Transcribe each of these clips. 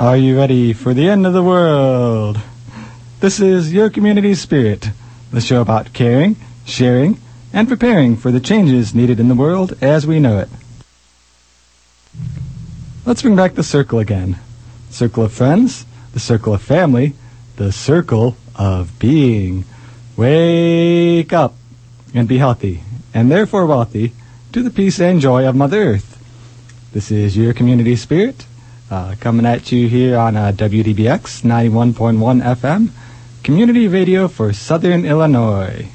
Are you ready for the end of the world? This is Your Community Spirit, the show about caring, sharing, and preparing for the changes needed in the world as we know it. Let's bring back the circle again. Circle of friends, the circle of family, the circle of being. Wake up and be healthy, and therefore wealthy, to the peace and joy of Mother Earth. This is your community spirit uh, coming at you here on uh, WDBX 91.1 FM, community radio for Southern Illinois.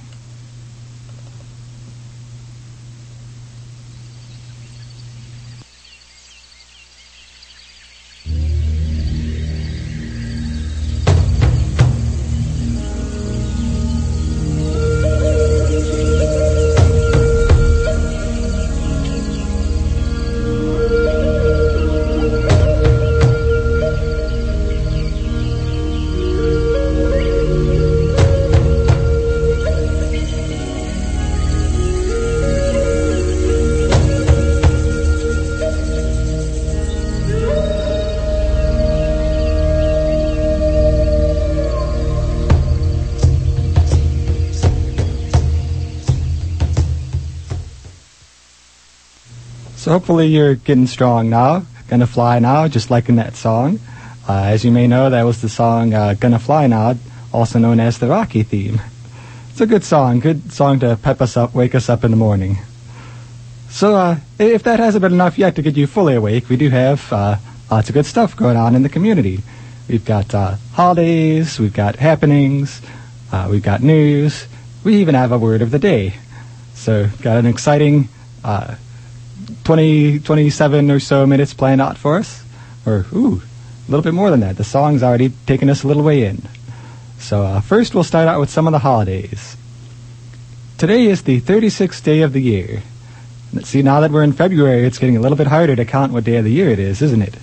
Hopefully you're getting strong now. Gonna fly now, just like in that song. Uh, as you may know, that was the song uh, Gonna Fly Now, also known as the Rocky theme. It's a good song, good song to pep us up, wake us up in the morning. So uh, if that hasn't been enough yet to get you fully awake, we do have uh, lots of good stuff going on in the community. We've got uh, holidays, we've got happenings, uh, we've got news, we even have a word of the day. So got an exciting 20, 27 or so minutes planned out for us. Or, ooh, a little bit more than that. The song's already taken us a little way in. So, uh, first we'll start out with some of the holidays. Today is the 36th day of the year. See, now that we're in February, it's getting a little bit harder to count what day of the year it is, isn't it?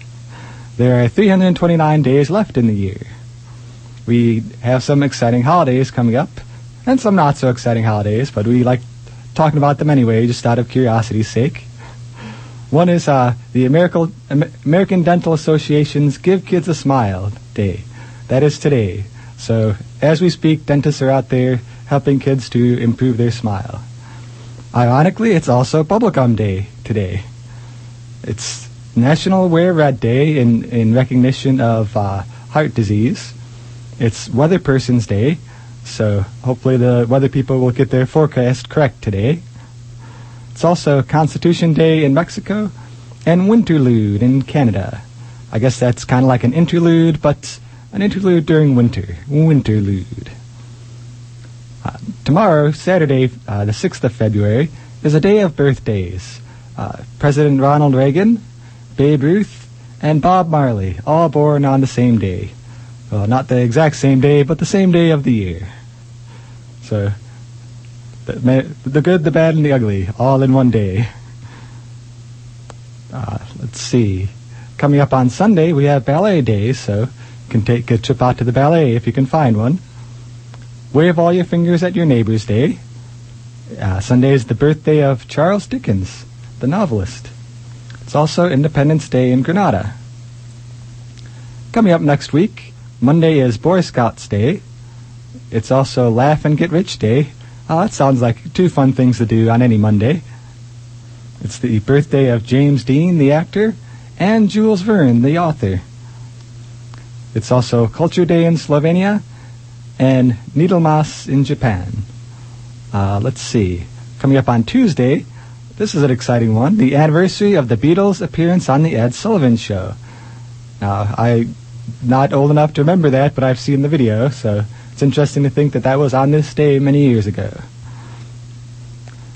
There are 329 days left in the year. We have some exciting holidays coming up, and some not so exciting holidays, but we like talking about them anyway, just out of curiosity's sake. One is uh, the American, American Dental Association's Give Kids a Smile Day. That is today. So as we speak, dentists are out there helping kids to improve their smile. Ironically, it's also Bubblegum Day today. It's National Wear Red Day in, in recognition of uh, heart disease. It's Weather Person's Day, so hopefully the weather people will get their forecast correct today. It's also Constitution Day in Mexico and Winterlude in Canada. I guess that's kind of like an interlude, but an interlude during winter. Winterlude. Uh, tomorrow, Saturday, uh, the 6th of February, is a day of birthdays. Uh, President Ronald Reagan, Babe Ruth, and Bob Marley, all born on the same day. Well, not the exact same day, but the same day of the year. So, the, good, the bad, and the ugly, all in one day. Uh, let's see. Coming up on Sunday, we have ballet day, so you can take a trip out to the ballet if you can find one. Wave all your fingers at your neighbor's day. Uh, Sunday is the birthday of Charles Dickens, the novelist. It's also Independence Day in Grenada. Coming up next week, Monday is Boy Scouts Day. It's also Laugh and Get Rich Day, Oh, that sounds like two fun things to do on any Monday. It's the birthday of James Dean, the actor, and Jules Verne, the author. It's also Culture Day in Slovenia and Needlemas in Japan. Uh, let's see. Coming up on Tuesday, this is an exciting one the anniversary of the Beatles' appearance on The Ed Sullivan Show. Now, I'm not old enough to remember that, but I've seen the video, so it's interesting to think that that was on this day many years ago.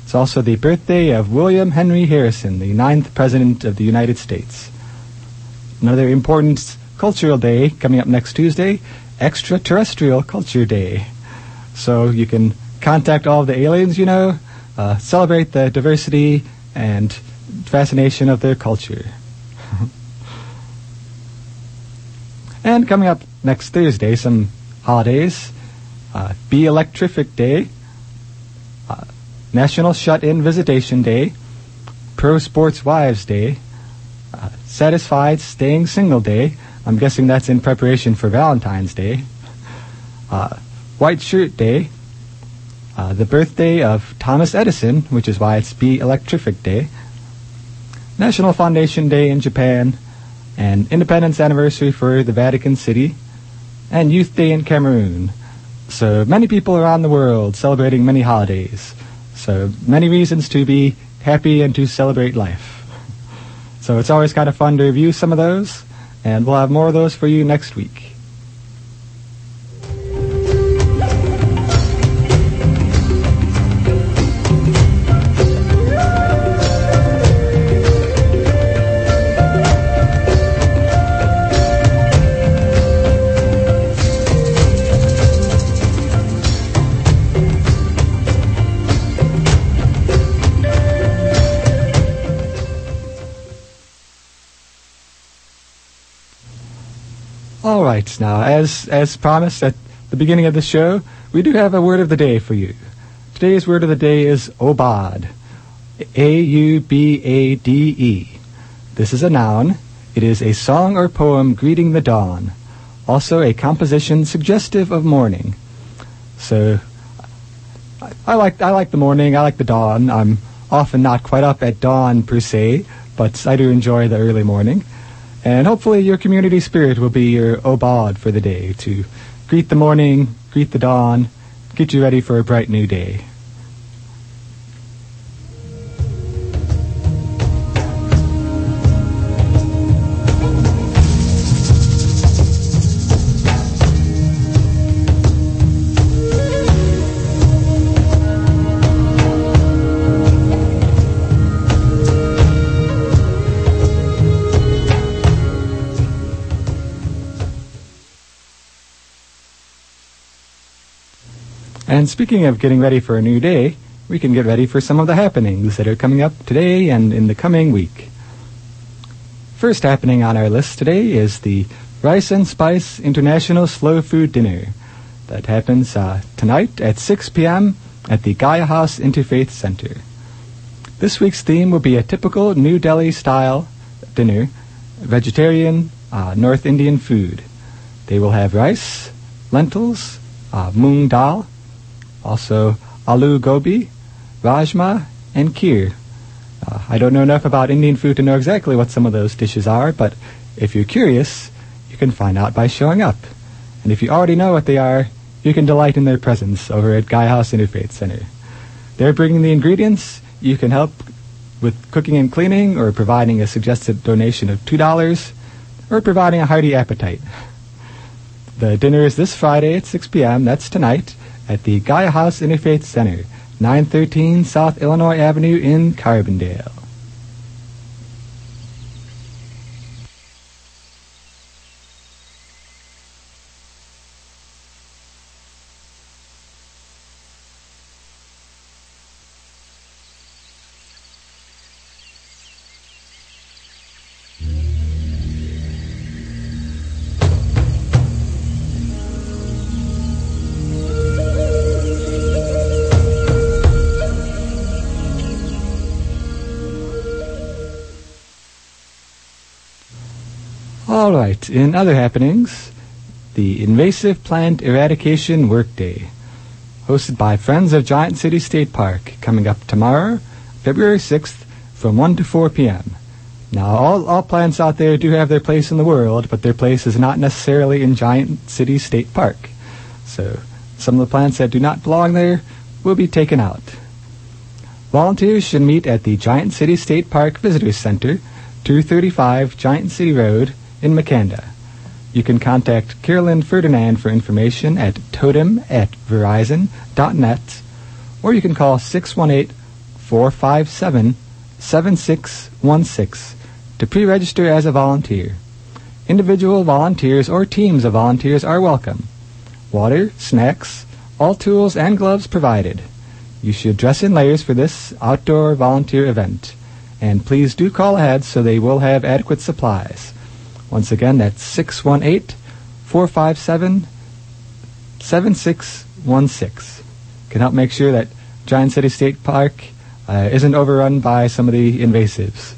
It's also the birthday of William Henry Harrison, the ninth President of the United States. Another important cultural day coming up next Tuesday, Extraterrestrial Culture Day. So you can contact all the aliens you know, uh, celebrate the diversity and fascination of their culture. and coming up next Thursday, some holidays uh, Be Electrific Day, uh, National Shut In Visitation Day, Pro Sports Wives Day, uh, Satisfied Staying Single Day. I'm guessing that's in preparation for Valentine's Day. Uh, White Shirt Day, uh, the birthday of Thomas Edison, which is why it's Be Electrific Day, National Foundation Day in Japan, and Independence Anniversary for the Vatican City, and Youth Day in Cameroon. So many people around the world celebrating many holidays. So many reasons to be happy and to celebrate life. So it's always kind of fun to review some of those, and we'll have more of those for you next week. Right, now, as, as promised at the beginning of the show, we do have a word of the day for you. Today's word of the day is aubade. A U B A D E. This is a noun. It is a song or poem greeting the dawn. Also, a composition suggestive of morning. So, I, I like I like the morning. I like the dawn. I'm often not quite up at dawn per se, but I do enjoy the early morning. And hopefully your community spirit will be your aubade for the day to greet the morning, greet the dawn, get you ready for a bright new day. And speaking of getting ready for a new day, we can get ready for some of the happenings that are coming up today and in the coming week. First happening on our list today is the Rice and Spice International Slow Food Dinner. That happens uh, tonight at 6 p.m. at the Gaia House Interfaith Center. This week's theme will be a typical New Delhi style dinner, vegetarian uh, North Indian food. They will have rice, lentils, uh, moong dal, also aloo gobi, rajma, and kheer. Uh, I don't know enough about Indian food to know exactly what some of those dishes are, but if you're curious, you can find out by showing up. And if you already know what they are, you can delight in their presence over at Gaia House Interfaith Center. They're bringing the ingredients. You can help with cooking and cleaning, or providing a suggested donation of $2, or providing a hearty appetite. The dinner is this Friday at 6 p.m., that's tonight, at the Gaia House Interfaith Center, 913 South Illinois Avenue in Carbondale. All right, in other happenings, the Invasive Plant Eradication Workday, hosted by Friends of Giant City State Park, coming up tomorrow, February 6th, from 1 to 4 p.m. Now, all, all plants out there do have their place in the world, but their place is not necessarily in Giant City State Park. So, some of the plants that do not belong there will be taken out. Volunteers should meet at the Giant City State Park Visitors Center, 235 Giant City Road, in Makanda. You can contact Carolyn Ferdinand for information at totem at verizon.net or you can call 618 457 7616 to pre register as a volunteer. Individual volunteers or teams of volunteers are welcome. Water, snacks, all tools and gloves provided. You should dress in layers for this outdoor volunteer event. And please do call ahead so they will have adequate supplies. Once again, that's 618 457 7616. Can help make sure that Giant City State Park uh, isn't overrun by some of the invasives.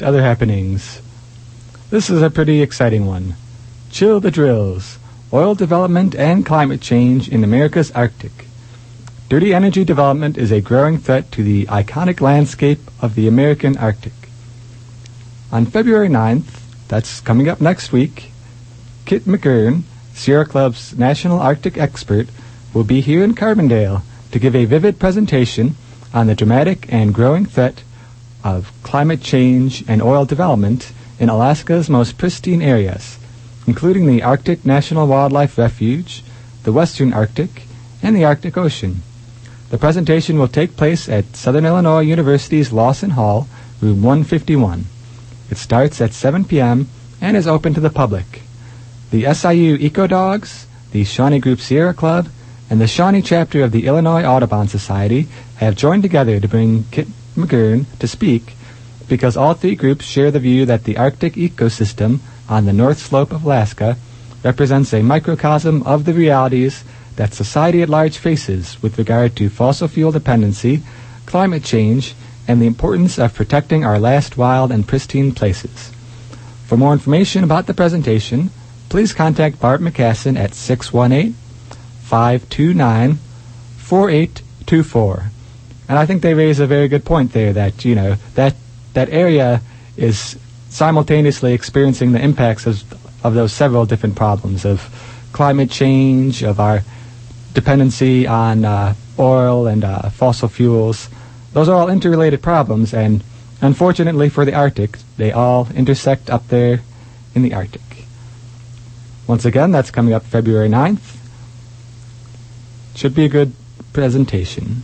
Right, other happenings. This is a pretty exciting one. Chill the drills. Oil development and climate change in America's Arctic. Dirty energy development is a growing threat to the iconic landscape of the American Arctic. On February 9th, that's coming up next week, Kit McGurn, Sierra Club's national Arctic expert, will be here in Carbondale to give a vivid presentation on the dramatic and growing threat of climate change and oil development in Alaska's most pristine areas, including the Arctic National Wildlife Refuge, the Western Arctic, and the Arctic Ocean. The presentation will take place at Southern Illinois University's Lawson Hall, room 151. It starts at 7 p.m. and is open to the public. The SIU Eco Dogs, the Shawnee Group Sierra Club, and the Shawnee chapter of the Illinois Audubon Society have joined together to bring Kit McGurn to speak because all three groups share the view that the Arctic ecosystem on the north slope of Alaska represents a microcosm of the realities that society at large faces with regard to fossil fuel dependency, climate change, and the importance of protecting our last wild and pristine places. For more information about the presentation, please contact Bart McCassin at 618 529 4824. And I think they raise a very good point there that, you know, that, that area is simultaneously experiencing the impacts of, of those several different problems of climate change, of our dependency on uh, oil and uh, fossil fuels. Those are all interrelated problems, and unfortunately for the Arctic, they all intersect up there in the Arctic. Once again, that's coming up February 9th. Should be a good presentation.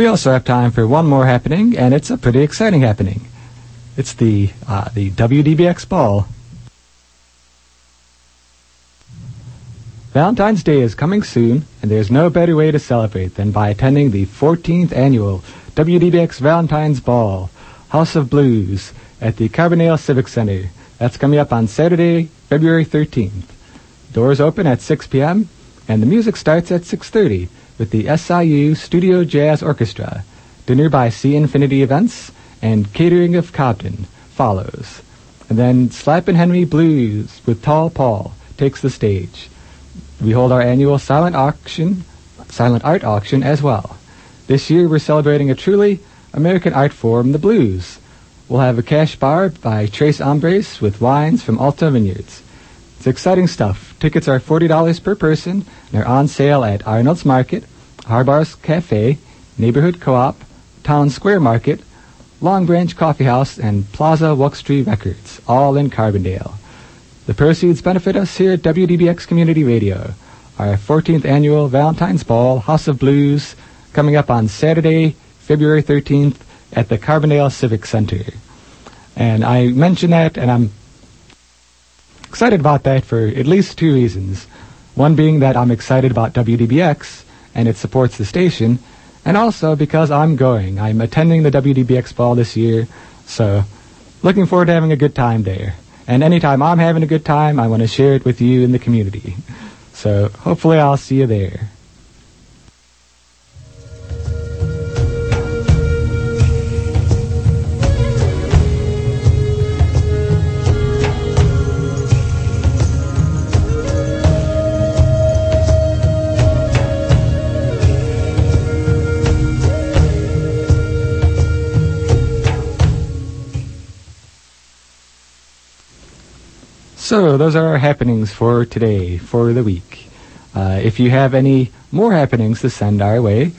We also have time for one more happening, and it's a pretty exciting happening. It's the uh, the WDBX Ball. Valentine's Day is coming soon, and there's no better way to celebrate than by attending the 14th annual WDBX Valentine's Ball, House of Blues, at the Carbondale Civic Center. That's coming up on Saturday, February 13th. Doors open at 6 p.m., and the music starts at 6.30 with the SIU Studio Jazz Orchestra. Dinner by C Infinity Events and Catering of Cobden follows. And then Slappin' Henry Blues with Tall Paul takes the stage. We hold our annual silent auction, silent art auction as well. This year we're celebrating a truly American art form, the blues. We'll have a cash bar by Tres Hombres with wines from Alto Vineyards. It's exciting stuff. Tickets are $40 per person and are on sale at Arnold's Market, Harbaugh's Cafe, Neighborhood Co-op, Town Square Market, Long Branch Coffee House, and Plaza Wuxtree Records, all in Carbondale. The proceeds benefit us here at WDBX Community Radio. Our 14th annual Valentine's Ball House of Blues coming up on Saturday, February 13th at the Carbondale Civic Center. And I mention that, and I'm excited about that for at least two reasons. One being that I'm excited about WDBX and it supports the station, and also because I'm going. I'm attending the WDBX ball this year, so looking forward to having a good time there. And anytime I'm having a good time, I want to share it with you in the community. So hopefully I'll see you there. So, those are our happenings for today, for the week. Uh, if you have any more happenings to send our way,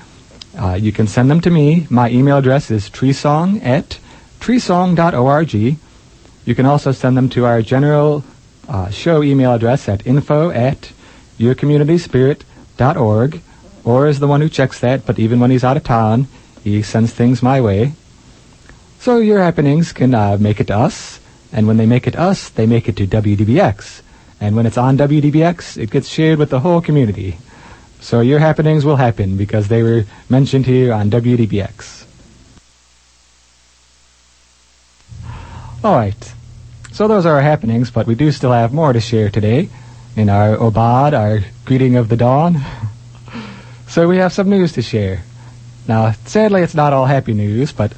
uh, you can send them to me. My email address is treesong at treesong.org. You can also send them to our general uh, show email address at info at yourcommunityspirit.org org. Or is the one who checks that, but even when he's out of town, he sends things my way. So your happenings can uh, make it to us, and when they make it us, they make it to WDBX. And when it's on WDBX, it gets shared with the whole community. So your happenings will happen because they were mentioned here on WDBX. All right. So those are our happenings, but we do still have more to share today in our Aubade, our greeting of the dawn. so we have some news to share. Now, sadly, it's not all happy news, but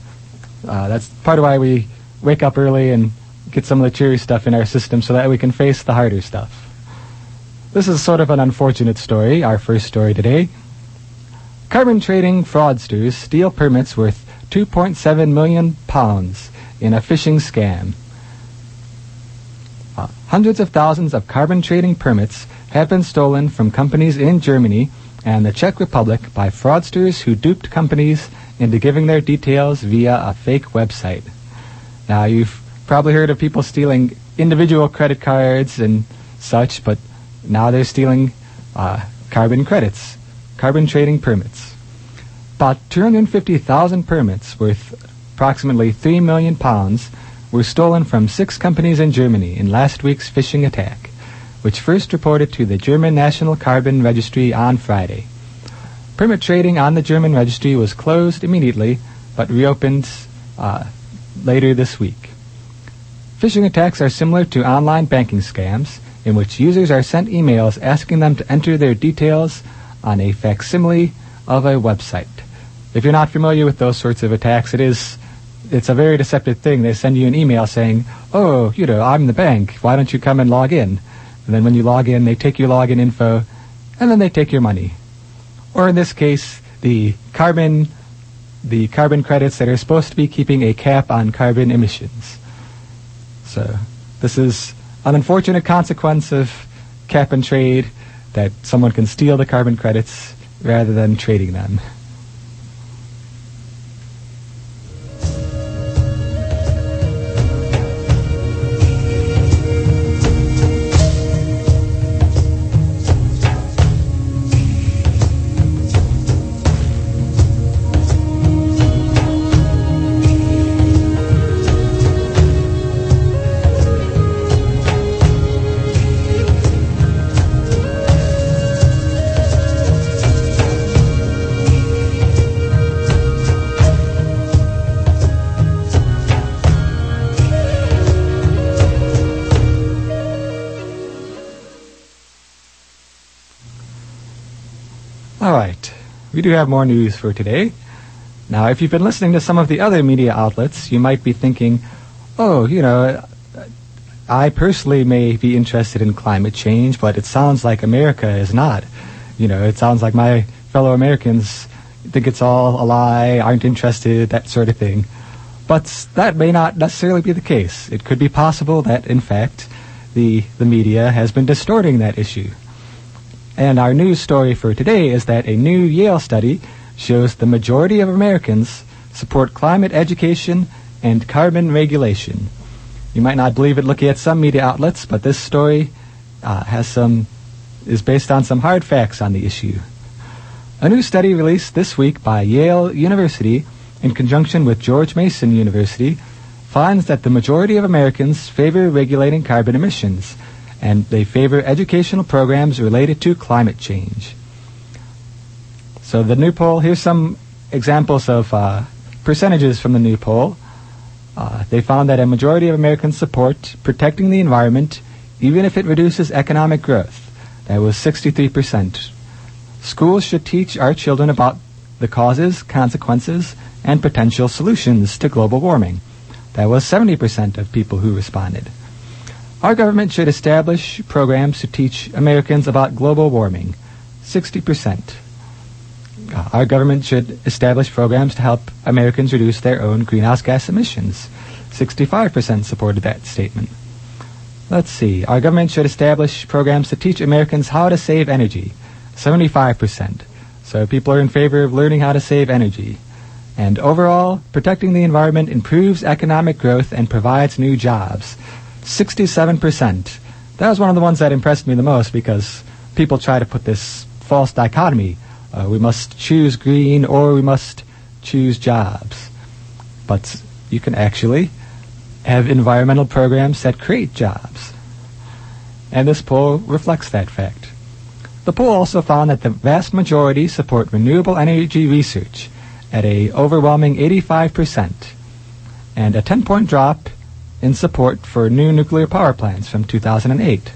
uh, that's part of why we wake up early and get some of the cheery stuff in our system so that we can face the harder stuff. This is sort of an unfortunate story, our first story today. Carbon trading fraudsters steal permits worth 2.7 million pounds in a phishing scam. Uh, hundreds of thousands of carbon trading permits have been stolen from companies in Germany and the Czech Republic by fraudsters who duped companies into giving their details via a fake website. Now, you've probably heard of people stealing individual credit cards and such, but now they're stealing uh, carbon credits, carbon trading permits. About 250,000 permits worth approximately 3 million pounds were stolen from six companies in Germany in last week's phishing attack, which first reported to the German National Carbon Registry on Friday. Permit trading on the German registry was closed immediately, but reopened uh, later this week. Phishing attacks are similar to online banking scams, in which users are sent emails asking them to enter their details on a facsimile of a website. If you're not familiar with those sorts of attacks, it is it's a very deceptive thing. They send you an email saying, "Oh, you know, I'm the bank. Why don't you come and log in?" And then when you log in, they take your login info, and then they take your money or in this case, the carbon, the carbon credits that are supposed to be keeping a cap on carbon emissions. So this is an unfortunate consequence of cap and trade that someone can steal the carbon credits rather than trading them. Do have more news for today. Now, if you've been listening to some of the other media outlets, you might be thinking, oh, you know, I personally may be interested in climate change, but it sounds like America is not. You know, it sounds like my fellow Americans think it's all a lie, aren't interested, that sort of thing. But that may not necessarily be the case. It could be possible that, in fact, the, the media has been distorting that issue. And our news story for today is that a new Yale study shows the majority of Americans support climate education and carbon regulation. You might not believe it looking at some media outlets, but this story uh, has some is based on some hard facts on the issue. A new study released this week by Yale University in conjunction with George Mason University finds that the majority of Americans favor regulating carbon emissions and they favor educational programs related to climate change. So the new poll, here's some examples of uh, percentages from the new poll. Uh, they found that a majority of Americans support protecting the environment even if it reduces economic growth. That was 63%. Schools should teach our children about the causes, consequences, and potential solutions to global warming. That was 70% of people who responded. Our government should establish programs to teach Americans about global warming. 60%. Uh, our government should establish programs to help Americans reduce their own greenhouse gas emissions. 65% supported that statement. Let's see. Our government should establish programs to teach Americans how to save energy. 75%. So people are in favor of learning how to save energy. And overall, protecting the environment improves economic growth and provides new jobs. 67%. That was one of the ones that impressed me the most because people try to put this false dichotomy. Uh, we must choose green or we must choose jobs. But you can actually have environmental programs that create jobs. And this poll reflects that fact. The poll also found that the vast majority support renewable energy research at a overwhelming 85% and a 10-point drop in support for new nuclear power plants from 2008.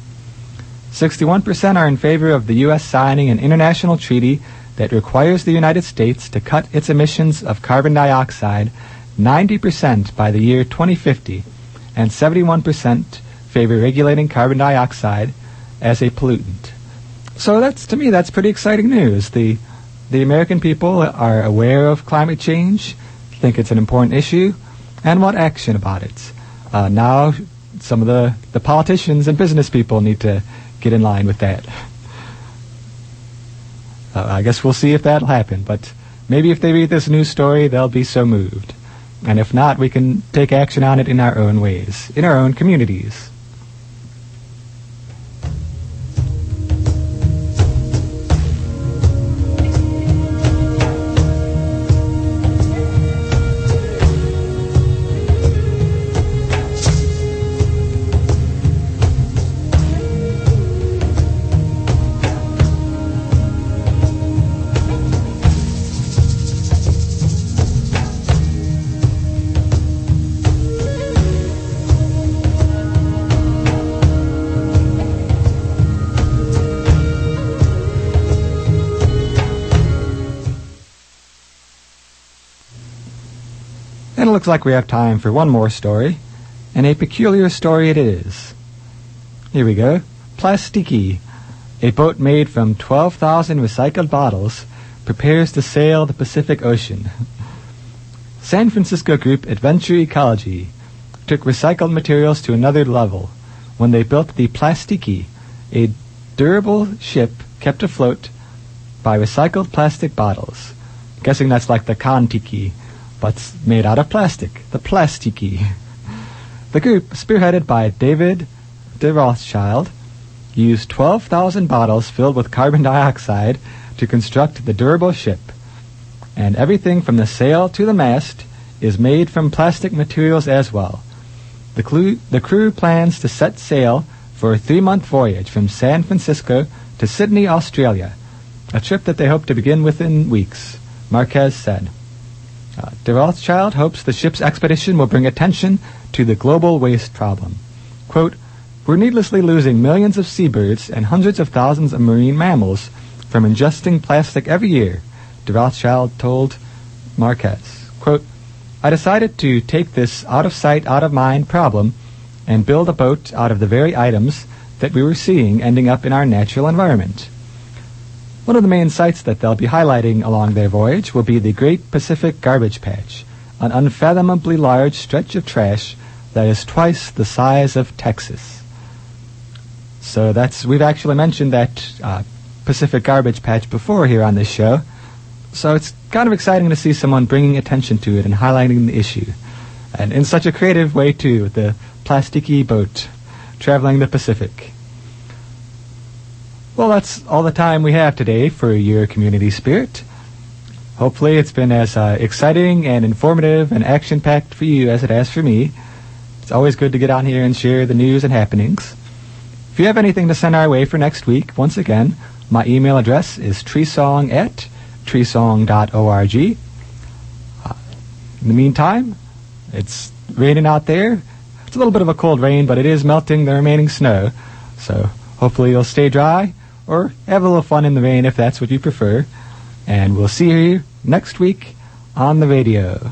61% are in favor of the U.S. signing an international treaty that requires the United States to cut its emissions of carbon dioxide 90% by the year 2050, and 71% favor regulating carbon dioxide as a pollutant. So that's to me that's pretty exciting news. The the American people are aware of climate change, think it's an important issue, and want action about it. Uh, now, some of the, the politicians and business people need to get in line with that. Uh, I guess we'll see if that'll happen, but maybe if they read this news story, they'll be so moved. And if not, we can take action on it in our own ways, in our own communities. Looks like we have time for one more story, and a peculiar story it is. Here we go. Plastiki, a boat made from 12,000 recycled bottles, prepares to sail the Pacific Ocean. San Francisco group Adventure Ecology took recycled materials to another level when they built the Plastiki, a durable ship kept afloat by recycled plastic bottles. Guessing that's like the Kon-Tiki, but made out of plastic, the Plastiki. The group, spearheaded by David de Rothschild, used 12,000 bottles filled with carbon dioxide to construct the durable ship. And everything from the sail to the mast is made from plastic materials as well. The, clu- the crew plans to set sail for a three month voyage from San Francisco to Sydney, Australia, a trip that they hope to begin within weeks, Marquez said. Uh, de Rothschild hopes the ship's expedition will bring attention to the global waste problem. Quote, We're needlessly losing millions of seabirds and hundreds of thousands of marine mammals from ingesting plastic every year, de Rothschild told Marquez. Quote, I decided to take this out of sight, out of mind problem and build a boat out of the very items that we were seeing ending up in our natural environment. One of the main sites that they'll be highlighting along their voyage will be the Great Pacific Garbage Patch, an unfathomably large stretch of trash that is twice the size of Texas. So that's we've actually mentioned that uh, Pacific Garbage Patch before here on this show. So it's kind of exciting to see someone bringing attention to it and highlighting the issue, and in such a creative way too. The Plastiki boat traveling the Pacific. Well, that's all the time we have today for your community spirit. Hopefully, it's been as uh, exciting and informative and action packed for you as it has for me. It's always good to get on here and share the news and happenings. If you have anything to send our way for next week, once again, my email address is treesong at treesong.org. Uh, in the meantime, it's raining out there. It's a little bit of a cold rain, but it is melting the remaining snow. So hopefully you'll stay dry or have a little fun in the rain if that's what you prefer. And we'll see you next week on the radio.